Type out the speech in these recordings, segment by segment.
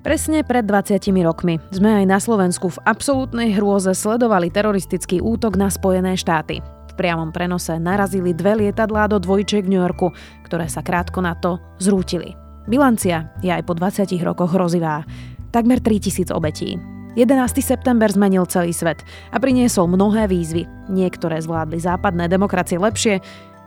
Presne pred 20 rokmi sme aj na Slovensku v absolútnej hrôze sledovali teroristický útok na Spojené štáty. V priamom prenose narazili dve lietadlá do dvojčiek v New Yorku, ktoré sa krátko na to zrútili. Bilancia je aj po 20 rokoch hrozivá. Takmer 3000 obetí. 11. september zmenil celý svet a priniesol mnohé výzvy. Niektoré zvládli západné demokracie lepšie,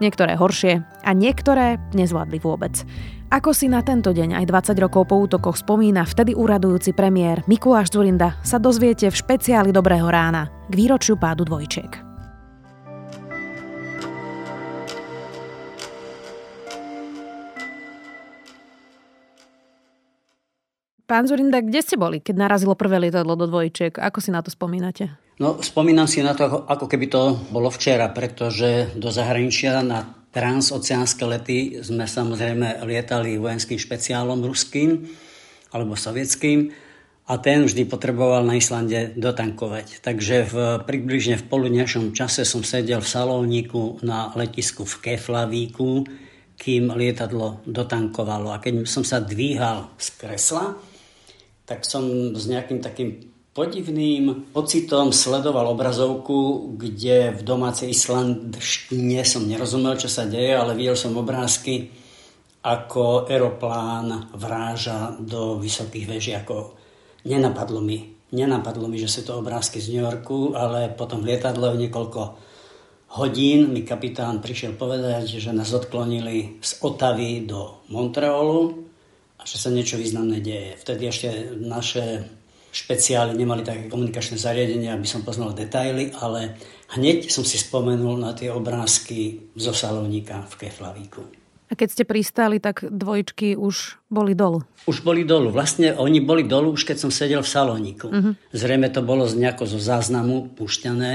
niektoré horšie a niektoré nezvládli vôbec. Ako si na tento deň aj 20 rokov po útokoch spomína vtedy úradujúci premiér Mikuláš Zurinda, sa dozviete v špeciáli Dobrého rána k výročiu pádu dvojčiek. Pán Zurinda, kde ste boli, keď narazilo prvé lietadlo do dvojčiek? Ako si na to spomínate? No, spomínam si na to, ako keby to bolo včera, pretože do zahraničia na transoceánske lety sme samozrejme lietali vojenským špeciálom ruským alebo sovietským a ten vždy potreboval na Islande dotankovať. Takže v, približne v poludnešom čase som sedel v salóniku na letisku v Keflavíku, kým lietadlo dotankovalo. A keď som sa dvíhal z kresla, tak som s nejakým takým podivným pocitom sledoval obrazovku, kde v domácej islandštine som nerozumel, čo sa deje, ale videl som obrázky, ako aeroplán vráža do vysokých veží. Ako nenapadlo mi, nenapadlo mi, že sú to obrázky z New Yorku, ale potom v lietadle niekoľko hodín mi kapitán prišiel povedať, že nás odklonili z Otavy do Montrealu že sa niečo významné deje. Vtedy ešte naše špeciály, nemali také komunikačné zariadenie, aby som poznal detaily, ale hneď som si spomenul na tie obrázky zo Salónika v Keflavíku. A keď ste pristali, tak dvojčky už boli dolu? Už boli dolu. Vlastne oni boli dolu, už keď som sedel v Salóniku. Uh-huh. Zrejme to bolo nejako zo záznamu pušťané,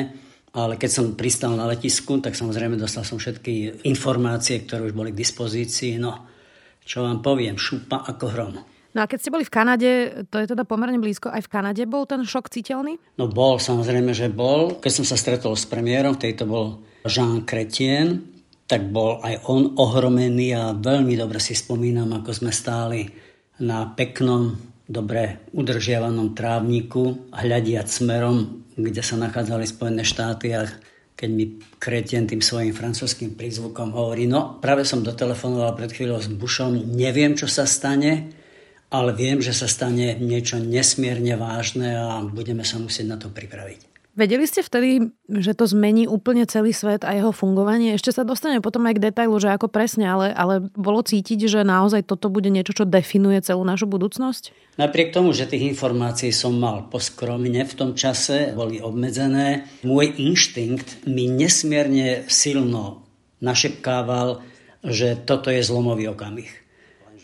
ale keď som pristal na letisku, tak samozrejme dostal som všetky informácie, ktoré už boli k dispozícii. No, čo vám poviem, šupa ako hrom. No a keď ste boli v Kanade, to je teda pomerne blízko, aj v Kanade bol ten šok citeľný? No bol, samozrejme, že bol. Keď som sa stretol s premiérom, tejto bol Jean Chrétien, tak bol aj on ohromený a veľmi dobre si spomínam, ako sme stáli na peknom, dobre udržiavanom trávniku, hľadiať smerom, kde sa nachádzali Spojené štáty a keď mi Kretien tým svojim francúzským prízvukom hovorí, no práve som dotelefonoval pred chvíľou s Bushom, neviem, čo sa stane, ale viem, že sa stane niečo nesmierne vážne a budeme sa musieť na to pripraviť. Vedeli ste vtedy, že to zmení úplne celý svet a jeho fungovanie? Ešte sa dostane potom aj k detailu, že ako presne, ale, ale bolo cítiť, že naozaj toto bude niečo, čo definuje celú našu budúcnosť? Napriek tomu, že tých informácií som mal poskromne v tom čase, boli obmedzené, môj inštinkt mi nesmierne silno našepkával, že toto je zlomový okamih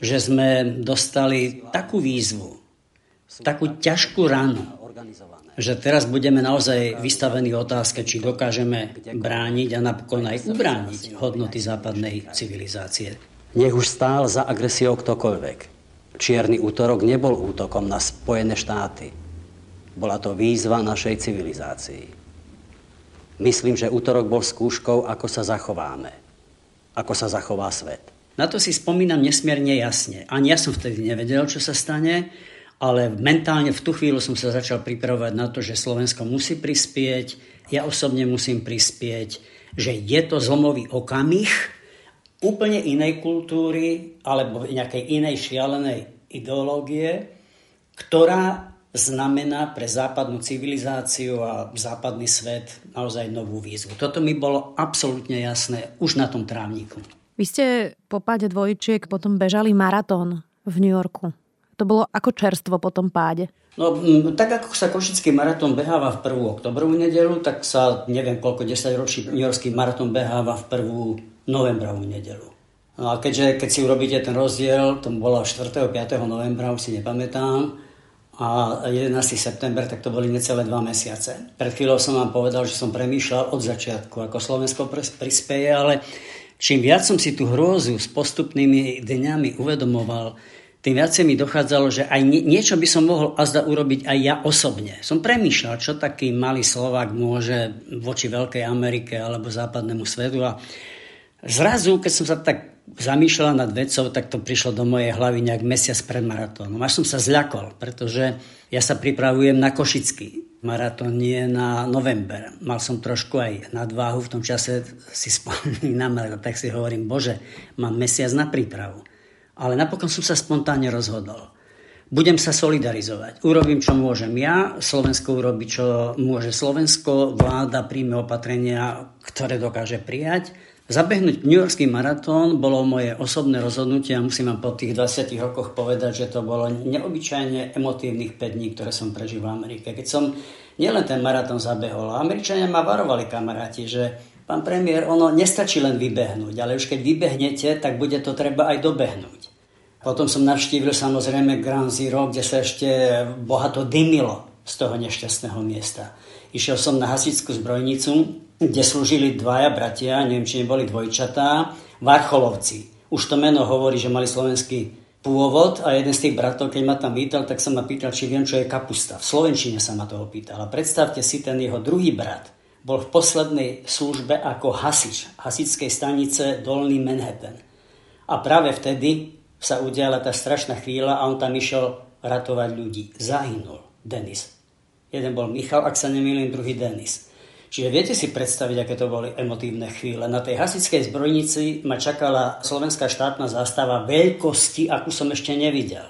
že sme dostali takú výzvu, takú ťažkú ranu, že teraz budeme naozaj vystavení otázke, či dokážeme brániť a napokon aj ubrániť hodnoty západnej civilizácie. Nech už stál za agresiou ktokoľvek. Čierny útorok nebol útokom na Spojené štáty. Bola to výzva našej civilizácii. Myslím, že útorok bol skúškou, ako sa zachováme. Ako sa zachová svet. Na to si spomínam nesmierne jasne. Ani ja som vtedy nevedel, čo sa stane, ale mentálne v tú chvíľu som sa začal pripravovať na to, že Slovensko musí prispieť, ja osobne musím prispieť, že je to zlomový okamih úplne inej kultúry alebo nejakej inej šialenej ideológie, ktorá znamená pre západnú civilizáciu a západný svet naozaj novú výzvu. Toto mi bolo absolútne jasné už na tom trávniku. Vy ste po páde dvojčiek potom bežali maratón v New Yorku. To bolo ako čerstvo po tom páde. No, tak ako sa Košický maratón beháva v prvú oktobrovú nedelu, tak sa neviem koľko 10 ročí New Yorkský maratón beháva v prvú novembrovú nedelu. No a keďže, keď si urobíte ten rozdiel, to bolo 4. 5. novembra, už si nepamätám, a 11. september, tak to boli necelé dva mesiace. Pred chvíľou som vám povedal, že som premýšľal od začiatku, ako Slovensko prispieje, ale Čím viac som si tú hrôzu s postupnými dňami uvedomoval, tým viacej mi dochádzalo, že aj niečo by som mohol azda urobiť aj ja osobne. Som premýšľal, čo taký malý Slovák môže voči Veľkej Amerike alebo západnému svetu a zrazu, keď som sa tak zamýšľala nad vecou, tak to prišlo do mojej hlavy nejak mesiac pred maratónom. Až som sa zľakol, pretože ja sa pripravujem na Košický maratón, nie na november. Mal som trošku aj nadváhu, v tom čase si spomínam, tak si hovorím, bože, mám mesiac na prípravu. Ale napokon som sa spontánne rozhodol. Budem sa solidarizovať. Urobím, čo môžem ja, Slovensko urobí, čo môže Slovensko, vláda príjme opatrenia, ktoré dokáže prijať Zabehnúť New Yorkský maratón bolo moje osobné rozhodnutie a musím vám po tých 20 rokoch povedať, že to bolo neobyčajne emotívnych 5 dní, ktoré som prežil v Amerike. Keď som nielen ten maratón zabehol, Američania ma varovali kamaráti, že pán premiér, ono nestačí len vybehnúť, ale už keď vybehnete, tak bude to treba aj dobehnúť. Potom som navštívil samozrejme Grand Zero, kde sa ešte bohato dymilo z toho nešťastného miesta. Išiel som na hasičskú zbrojnicu, kde slúžili dvaja bratia, neviem, či neboli dvojčatá, Varcholovci. Už to meno hovorí, že mali slovenský pôvod a jeden z tých bratov, keď ma tam vítal, tak sa ma pýtal, či viem, čo je kapusta. V Slovenčine sa ma toho pýtal. A predstavte si, ten jeho druhý brat bol v poslednej službe ako hasič hasičskej stanice Dolný Manhattan. A práve vtedy sa udiala tá strašná chvíľa a on tam išiel ratovať ľudí. Zahynul Denis. Jeden bol Michal, ak sa nemýlim, druhý Denis. Čiže viete si predstaviť, aké to boli emotívne chvíle. Na tej hasičskej zbrojnici ma čakala slovenská štátna zástava veľkosti, akú som ešte nevidel.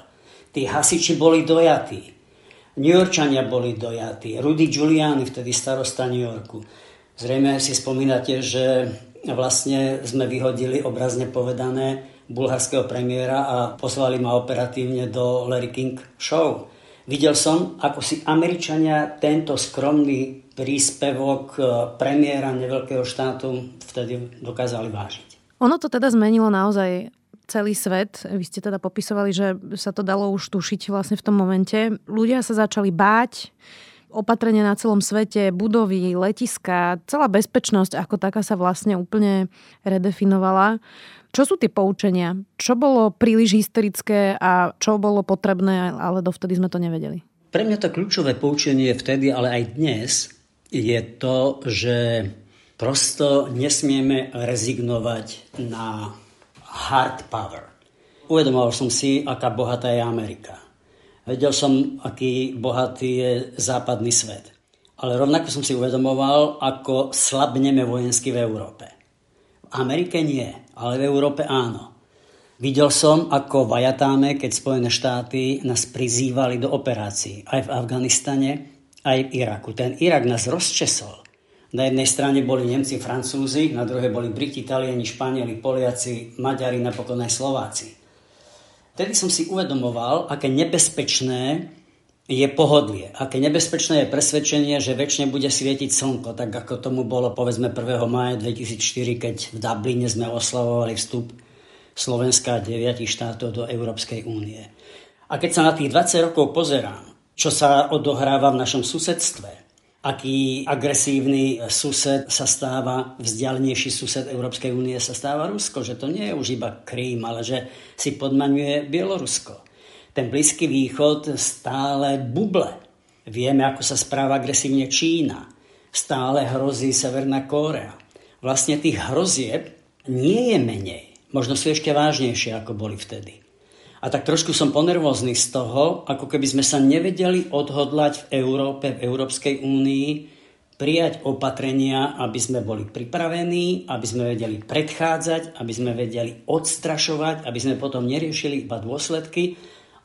Tí hasiči boli dojatí. New Yorkčania boli dojatí. Rudy Giuliani, vtedy starosta New Yorku. Zrejme si spomínate, že vlastne sme vyhodili obrazne povedané bulharského premiéra a poslali ma operatívne do Larry King Show. Videl som, ako si Američania tento skromný príspevok e, premiéra neveľkého štátu vtedy dokázali vážiť. Ono to teda zmenilo naozaj celý svet. Vy ste teda popisovali, že sa to dalo už tušiť vlastne v tom momente. Ľudia sa začali báť, opatrenia na celom svete, budovy, letiska, celá bezpečnosť ako taká sa vlastne úplne redefinovala. Čo sú tie poučenia? Čo bolo príliš hysterické a čo bolo potrebné, ale dovtedy sme to nevedeli? Pre mňa to kľúčové poučenie vtedy, ale aj dnes, je to, že prosto nesmieme rezignovať na hard power. Uvedomoval som si, aká bohatá je Amerika. Vedel som, aký bohatý je západný svet. Ale rovnako som si uvedomoval, ako slabneme vojensky v Európe. V Amerike nie, ale v Európe áno. Videl som, ako vajatáme, keď Spojené štáty nás prizývali do operácií aj v Afganistane, aj v Iraku. Ten Irak nás rozčesol. Na jednej strane boli Nemci, Francúzi, na druhej boli Briti, Taliani, Španieli, Poliaci, Maďari, napokon aj Slováci. Vtedy som si uvedomoval, aké nebezpečné je pohodlie. Aké nebezpečné je presvedčenie, že väčšine bude svietiť slnko, tak ako tomu bolo povedzme 1. maja 2004, keď v Dubline sme oslavovali vstup Slovenska a 9 štátov do Európskej únie. A keď sa na tých 20 rokov pozerám, čo sa odohráva v našom susedstve. Aký agresívny sused sa stáva, vzdialenejší sused Európskej únie sa stáva Rusko, že to nie je už iba Krím, ale že si podmaňuje Bielorusko. Ten Blízky východ stále buble. Vieme, ako sa správa agresívne Čína. Stále hrozí Severná Kórea. Vlastne tých hrozieb nie je menej. Možno sú ešte vážnejšie, ako boli vtedy. A tak trošku som ponervózny z toho, ako keby sme sa nevedeli odhodlať v Európe, v Európskej únii, prijať opatrenia, aby sme boli pripravení, aby sme vedeli predchádzať, aby sme vedeli odstrašovať, aby sme potom neriešili iba dôsledky,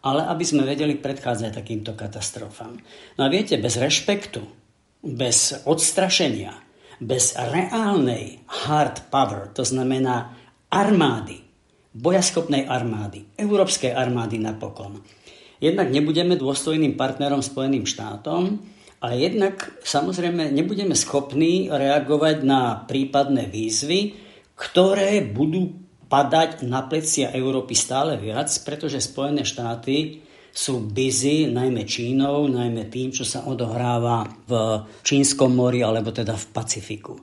ale aby sme vedeli predchádzať takýmto katastrofám. No a viete, bez rešpektu, bez odstrašenia, bez reálnej hard power, to znamená armády, bojaschopnej armády, európskej armády napokon. Jednak nebudeme dôstojným partnerom Spojeným štátom a jednak samozrejme nebudeme schopní reagovať na prípadné výzvy, ktoré budú padať na plecia Európy stále viac, pretože Spojené štáty sú busy najmä Čínou, najmä tým, čo sa odohráva v Čínskom mori alebo teda v Pacifiku.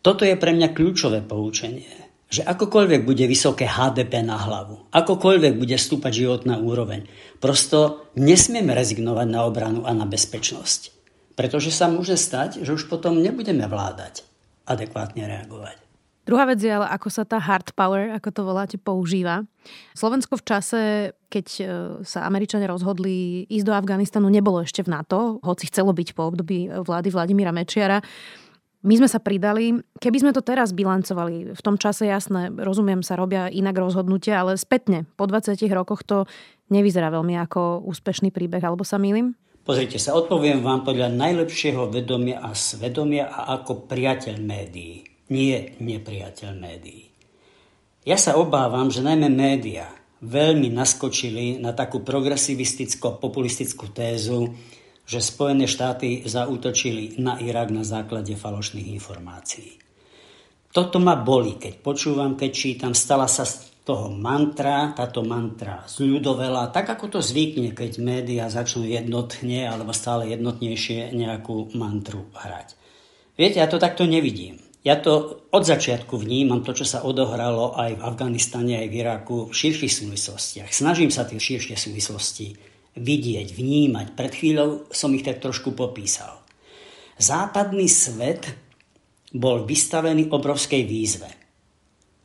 Toto je pre mňa kľúčové poučenie že akokoľvek bude vysoké HDP na hlavu, akokoľvek bude stúpať životná úroveň, prosto nesmieme rezignovať na obranu a na bezpečnosť. Pretože sa môže stať, že už potom nebudeme vládať adekvátne reagovať. Druhá vec je ale, ako sa tá hard power, ako to voláte, používa. Slovensko v čase, keď e, sa Američania rozhodli ísť do Afganistanu, nebolo ešte v NATO, hoci chcelo byť po období vlády Vladimíra Mečiara. My sme sa pridali. Keby sme to teraz bilancovali, v tom čase jasné, rozumiem, sa robia inak rozhodnutia, ale spätne, po 20 rokoch to nevyzerá veľmi ako úspešný príbeh, alebo sa milím? Pozrite sa, odpoviem vám podľa najlepšieho vedomia a svedomia a ako priateľ médií, nie nepriateľ médií. Ja sa obávam, že najmä média veľmi naskočili na takú progresivisticko-populistickú tézu, že Spojené štáty zaútočili na Irak na základe falošných informácií. Toto ma boli, keď počúvam, keď čítam, stala sa toho mantra, táto mantra zľudovela, tak ako to zvykne, keď médiá začnú jednotne alebo stále jednotnejšie nejakú mantru hrať. Viete, ja to takto nevidím. Ja to od začiatku vnímam, to, čo sa odohralo aj v Afganistane, aj v Iraku, v širších súvislostiach. Snažím sa tie širšie súvislosti vidieť, vnímať. Pred chvíľou som ich tak trošku popísal. Západný svet bol vystavený obrovskej výzve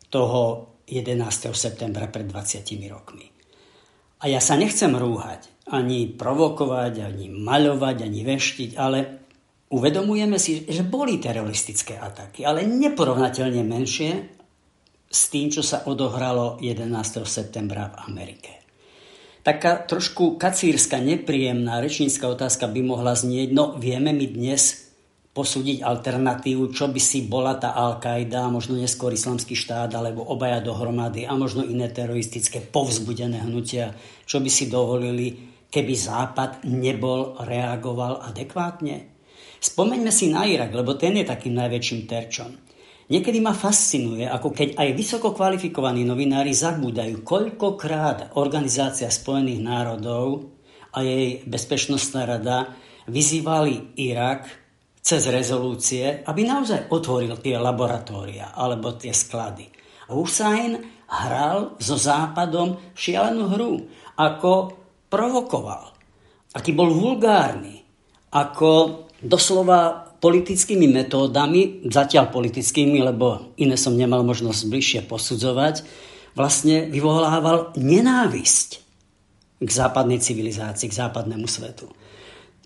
toho 11. septembra pred 20 rokmi. A ja sa nechcem rúhať, ani provokovať, ani maľovať, ani veštiť, ale uvedomujeme si, že boli teroristické ataky, ale neporovnateľne menšie s tým, čo sa odohralo 11. septembra v Amerike. Taká trošku kacírska, nepríjemná rečnícka otázka by mohla znieť, no vieme my dnes posúdiť alternatívu, čo by si bola tá Al-Qaida, možno neskôr islamský štát, alebo obaja dohromady a možno iné teroristické povzbudené hnutia, čo by si dovolili, keby Západ nebol reagoval adekvátne. Spomeňme si na Irak, lebo ten je takým najväčším terčom. Niekedy ma fascinuje, ako keď aj vysoko kvalifikovaní novinári zabúdajú, koľkokrát Organizácia spojených národov a jej bezpečnostná rada vyzývali Irak cez rezolúcie, aby naozaj otvoril tie laboratória alebo tie sklady. Hussein hral so Západom šialenú hru, ako provokoval, aký bol vulgárny, ako doslova politickými metódami, zatiaľ politickými, lebo iné som nemal možnosť bližšie posudzovať, vlastne vyvolával nenávisť k západnej civilizácii, k západnému svetu.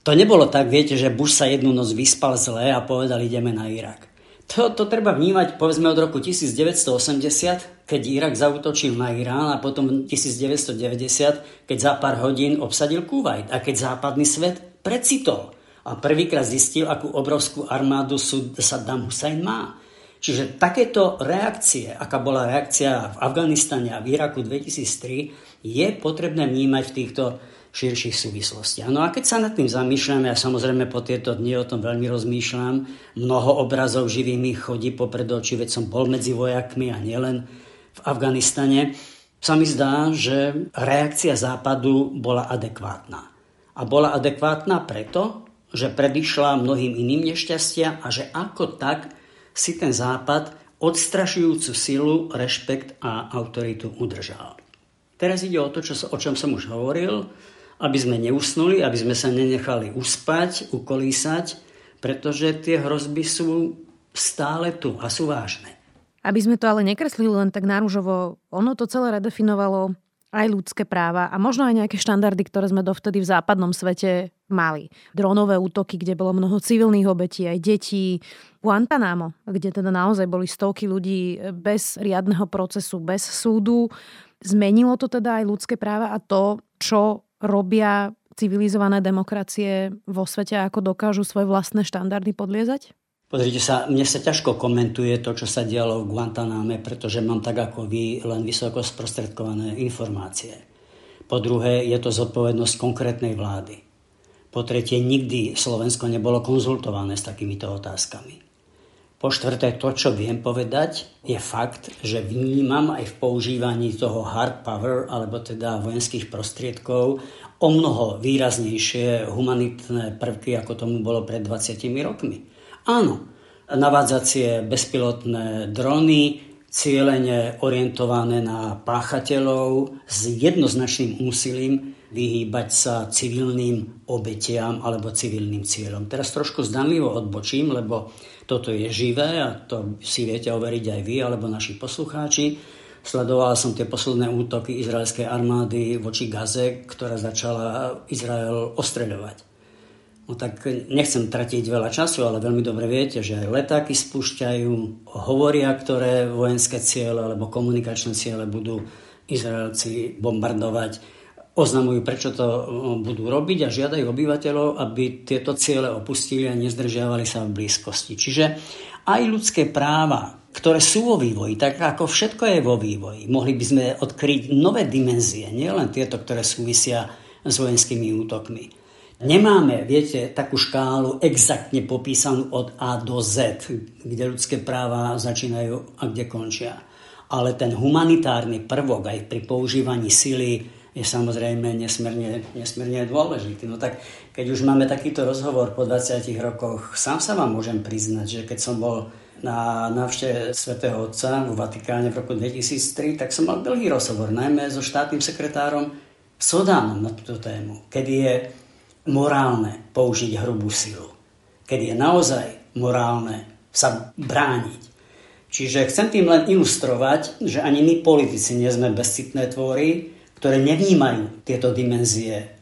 To nebolo tak, viete, že Bush sa jednu noc vyspal zle a povedal, ideme na Irak. To, to treba vnímať povedzme od roku 1980, keď Irak zautočil na Irán a potom 1990, keď za pár hodín obsadil Kuwait a keď západný svet precitol a prvýkrát zistil, akú obrovskú armádu Saddam Hussein má. Čiže takéto reakcie, aká bola reakcia v Afganistane a v Iraku 2003, je potrebné vnímať v týchto širších súvislostiach. No a keď sa nad tým zamýšľam, ja samozrejme po tieto dni o tom veľmi rozmýšľam, mnoho obrazov živých mi chodí popred oči, veď som bol medzi vojakmi a nielen v Afganistane, sa mi zdá, že reakcia Západu bola adekvátna. A bola adekvátna preto, že predišla mnohým iným nešťastia a že ako tak si ten Západ odstrašujúcu silu, rešpekt a autoritu udržal. Teraz ide o to, čo, o čom som už hovoril, aby sme neusnuli, aby sme sa nenechali uspať, ukolísať, pretože tie hrozby sú stále tu a sú vážne. Aby sme to ale nekreslili len tak náružovo, ono to celé redefinovalo aj ľudské práva a možno aj nejaké štandardy, ktoré sme dovtedy v západnom svete mali. Dronové útoky, kde bolo mnoho civilných obetí, aj detí. Guantanamo, kde teda naozaj boli stovky ľudí bez riadneho procesu, bez súdu. Zmenilo to teda aj ľudské práva a to, čo robia civilizované demokracie vo svete ako dokážu svoje vlastné štandardy podliezať? Pozrite sa, mne sa ťažko komentuje to, čo sa dialo v Guantaname, pretože mám tak ako vy len vysoko sprostredkované informácie. Po druhé, je to zodpovednosť konkrétnej vlády. Po tretie, nikdy Slovensko nebolo konzultované s takýmito otázkami. Po štvrté, to, čo viem povedať, je fakt, že vnímam aj v používaní toho hard power, alebo teda vojenských prostriedkov, o mnoho výraznejšie humanitné prvky, ako tomu bolo pred 20 rokmi. Áno, navádzacie bezpilotné drony, cieľene orientované na páchateľov s jednoznačným úsilím vyhýbať sa civilným obetiam alebo civilným cieľom. Teraz trošku zdanlivo odbočím, lebo toto je živé a to si viete overiť aj vy alebo naši poslucháči. Sledoval som tie posledné útoky izraelskej armády voči Gaze, ktorá začala Izrael ostreľovať. No tak nechcem tratiť veľa času, ale veľmi dobre viete, že aj letáky spúšťajú, hovoria, ktoré vojenské ciele alebo komunikačné ciele budú Izraelci bombardovať, oznamujú, prečo to budú robiť a žiadajú obyvateľov, aby tieto ciele opustili a nezdržiavali sa v blízkosti. Čiže aj ľudské práva, ktoré sú vo vývoji, tak ako všetko je vo vývoji, mohli by sme odkryť nové dimenzie, nielen tieto, ktoré súvisia s vojenskými útokmi. Nemáme, viete, takú škálu exaktne popísanú od A do Z, kde ľudské práva začínajú a kde končia. Ale ten humanitárny prvok aj pri používaní sily je samozrejme nesmierne, nesmierne dôležitý. No tak keď už máme takýto rozhovor po 20 rokoch, sám sa vám môžem priznať, že keď som bol na návšteve svätého Otca v Vatikáne v roku 2003, tak som mal dlhý rozhovor, najmä so štátnym sekretárom Sodánom na túto tému, kedy je morálne použiť hrubú silu. Keď je naozaj morálne sa brániť. Čiže chcem tým len ilustrovať, že ani my politici nie sme bezcitné tvory, ktoré nevnímajú tieto dimenzie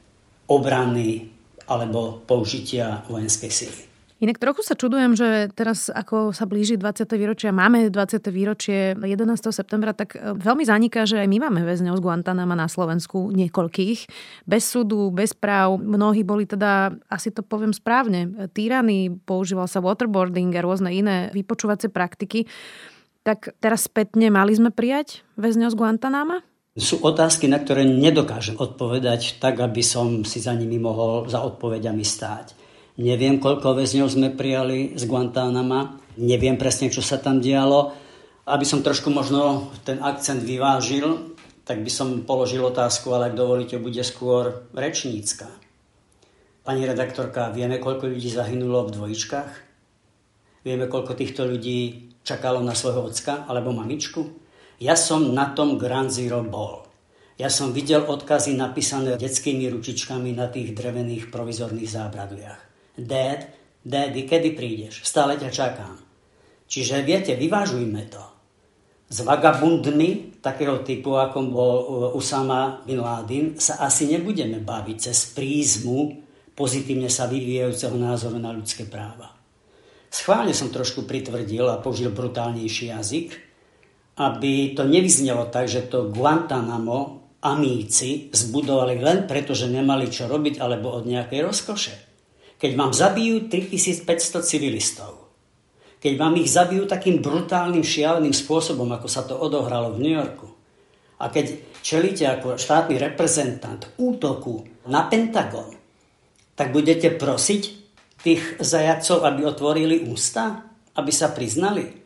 obrany alebo použitia vojenskej sily. Inak trochu sa čudujem, že teraz ako sa blíži 20. výročie a máme 20. výročie 11. septembra, tak e, veľmi zaniká, že aj my máme väzňov z Guantanama na Slovensku niekoľkých. Bez súdu, bez práv. Mnohí boli teda, asi to poviem správne, týraní, používal sa waterboarding a rôzne iné vypočúvacie praktiky. Tak teraz spätne mali sme prijať väzňov z Guantanama? Sú otázky, na ktoré nedokážem odpovedať tak, aby som si za nimi mohol za odpovediami stáť. Neviem, koľko väzňov sme prijali z Guantánama. Neviem presne, čo sa tam dialo. Aby som trošku možno ten akcent vyvážil, tak by som položil otázku, ale ak dovolíte, bude skôr rečnícka. Pani redaktorka, vieme, koľko ľudí zahynulo v dvojičkách? Vieme, koľko týchto ľudí čakalo na svojho ocka alebo mamičku? Ja som na tom Grand Zero bol. Ja som videl odkazy napísané detskými ručičkami na tých drevených provizorných zábradliach. Dad, daddy, kedy prídeš? Stále ťa čakám. Čiže viete, vyvážujme to. S vagabundmi takého typu, ako bol Usama Bin Laden, sa asi nebudeme baviť cez prízmu pozitívne sa vyvíjajúceho názoru na ľudské práva. Schválne som trošku pritvrdil a použil brutálnejší jazyk, aby to nevyznelo tak, že to Guantanamo amíci zbudovali len preto, že nemali čo robiť alebo od nejakej rozkoše keď vám zabijú 3500 civilistov, keď vám ich zabijú takým brutálnym, šialeným spôsobom, ako sa to odohralo v New Yorku, a keď čelíte ako štátny reprezentant útoku na Pentagon, tak budete prosiť tých zajacov, aby otvorili ústa, aby sa priznali.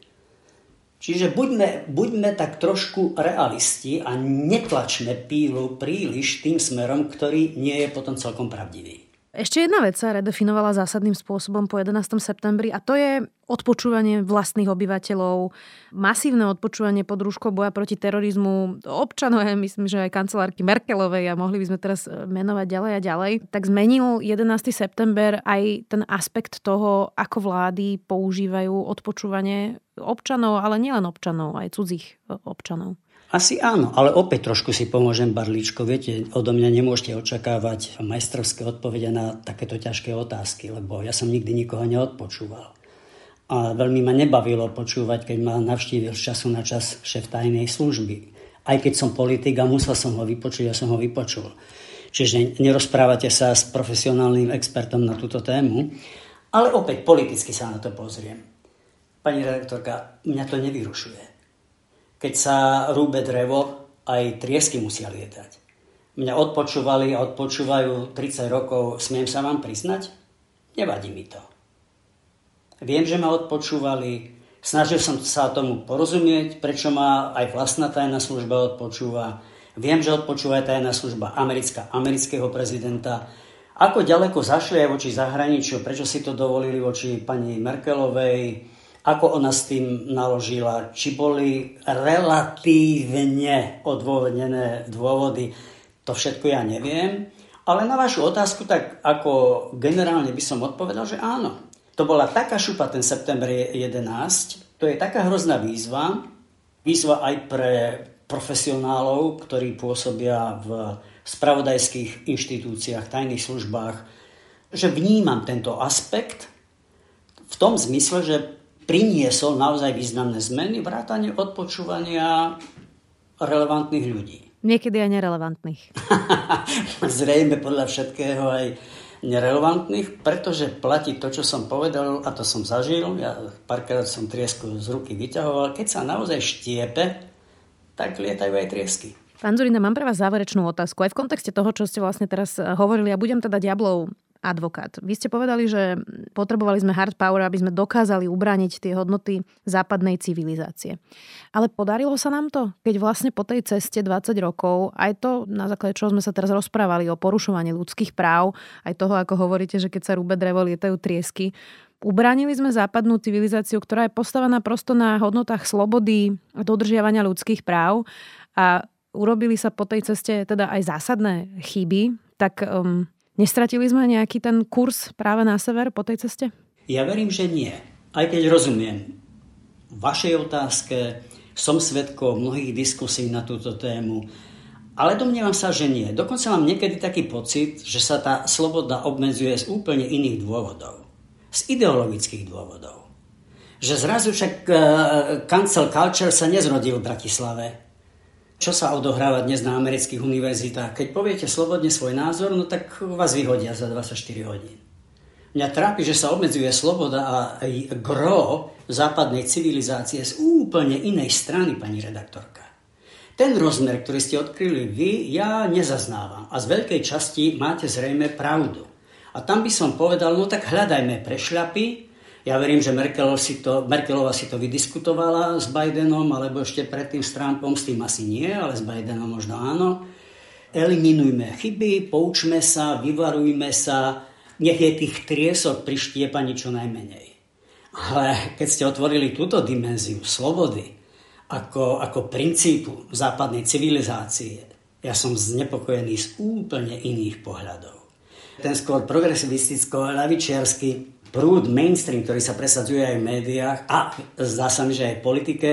Čiže buďme, buďme tak trošku realisti a netlačme pílu príliš tým smerom, ktorý nie je potom celkom pravdivý. Ešte jedna vec sa redefinovala zásadným spôsobom po 11. septembri a to je odpočúvanie vlastných obyvateľov, masívne odpočúvanie pod rúškou boja proti terorizmu občanov, myslím, že aj kancelárky Merkelovej a mohli by sme teraz e, menovať ďalej a ďalej, tak zmenil 11. september aj ten aspekt toho, ako vlády používajú odpočúvanie občanov, ale nielen občanov, aj cudzích e, občanov. Asi áno, ale opäť trošku si pomôžem Barličko. Viete, odo mňa nemôžete očakávať majstrovské odpovede na takéto ťažké otázky, lebo ja som nikdy nikoho neodpočúval. A veľmi ma nebavilo počúvať, keď ma navštívil z času na čas šéf tajnej služby. Aj keď som politik a musel som ho vypočuť, ja som ho vypočul. Čiže nerozprávate sa s profesionálnym expertom na túto tému, ale opäť politicky sa na to pozriem. Pani redaktorka, mňa to nevyrušuje keď sa rúbe drevo, aj triesky musia lietať. Mňa odpočúvali a odpočúvajú 30 rokov, smiem sa vám priznať? Nevadí mi to. Viem, že ma odpočúvali, snažil som sa tomu porozumieť, prečo ma aj vlastná tajná služba odpočúva. Viem, že odpočúva aj tajná služba americká, amerického prezidenta. Ako ďaleko zašli aj voči zahraničiu, prečo si to dovolili voči pani Merkelovej, ako ona s tým naložila, či boli relatívne odôvodnené dôvody, to všetko ja neviem. Ale na vašu otázku, tak ako generálne by som odpovedal, že áno. To bola taká šupa ten september 11, to je taká hrozná výzva, výzva aj pre profesionálov, ktorí pôsobia v spravodajských inštitúciách, tajných službách, že vnímam tento aspekt v tom zmysle, že priniesol naozaj významné zmeny, vrátanie odpočúvania relevantných ľudí. Niekedy aj nerelevantných. Zrejme podľa všetkého aj nerelevantných, pretože platí to, čo som povedal a to som zažil. Ja párkrát som triesku z ruky vyťahoval. Keď sa naozaj štiepe, tak lietajú aj triesky. Pán Zurina, mám pre vás záverečnú otázku. Aj v kontexte toho, čo ste vlastne teraz hovorili, a ja budem teda diablov advokát. Vy ste povedali, že potrebovali sme hard power, aby sme dokázali ubrániť tie hodnoty západnej civilizácie. Ale podarilo sa nám to, keď vlastne po tej ceste 20 rokov, aj to, na základe čoho sme sa teraz rozprávali o porušovaní ľudských práv, aj toho, ako hovoríte, že keď sa rúbe drevo, lietajú triesky, Ubránili sme západnú civilizáciu, ktorá je postavená prosto na hodnotách slobody, dodržiavania ľudských práv a urobili sa po tej ceste teda aj zásadné chyby, tak um, Nestratili sme nejaký ten kurz práve na sever po tej ceste? Ja verím, že nie. Aj keď rozumiem vašej otázke, som svetkom mnohých diskusí na túto tému, ale domnievam sa, že nie. Dokonca mám niekedy taký pocit, že sa tá sloboda obmedzuje z úplne iných dôvodov. Z ideologických dôvodov. Že zrazu však uh, cancel culture sa nezrodil v Bratislave čo sa odohráva dnes na amerických univerzitách. Keď poviete slobodne svoj názor, no tak vás vyhodia za 24 hodín. Mňa trápi, že sa obmedzuje sloboda a gro západnej civilizácie z úplne inej strany, pani redaktorka. Ten rozmer, ktorý ste odkryli vy, ja nezaznávam. A z veľkej časti máte zrejme pravdu. A tam by som povedal, no tak hľadajme prešľapy, ja verím, že Merkel si to, Merkelová si to vydiskutovala s Bidenom, alebo ešte predtým s Trumpom, s tým asi nie, ale s Bidenom možno áno. Eliminujme chyby, poučme sa, vyvarujme sa, nech je tých triesok pri štiepaní čo najmenej. Ale keď ste otvorili túto dimenziu slobody ako, ako princípu západnej civilizácie, ja som znepokojený z úplne iných pohľadov. Ten skôr progresivisticko-lavičiarsky prúd mainstream, ktorý sa presadzuje aj v médiách a zdá sa mi, že aj v politike,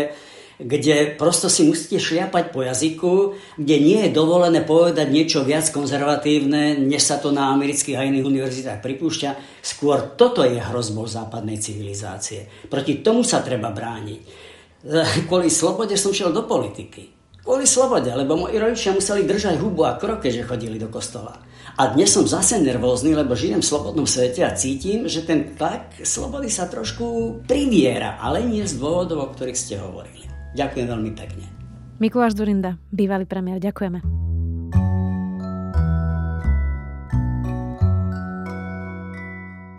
kde prosto si musíte šliapať po jazyku, kde nie je dovolené povedať niečo viac konzervatívne, než sa to na amerických a iných univerzitách pripúšťa. Skôr toto je hrozbou západnej civilizácie. Proti tomu sa treba brániť. Kvôli slobode som šiel do politiky. Kvôli slobode, lebo moji rodičia museli držať hubu a kroke, že chodili do kostola. A dnes som zase nervózny, lebo žijem v slobodnom svete a cítim, že ten tlak slobody sa trošku priviera, ale nie z dôvodov, o ktorých ste hovorili. Ďakujem veľmi pekne. Mikuláš Durinda, bývalý premiér, ďakujeme.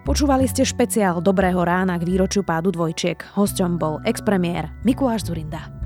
Počúvali ste špeciál Dobrého rána k výročiu pádu dvojčiek. Hosťom bol ex-premiér Mikuláš Zurinda.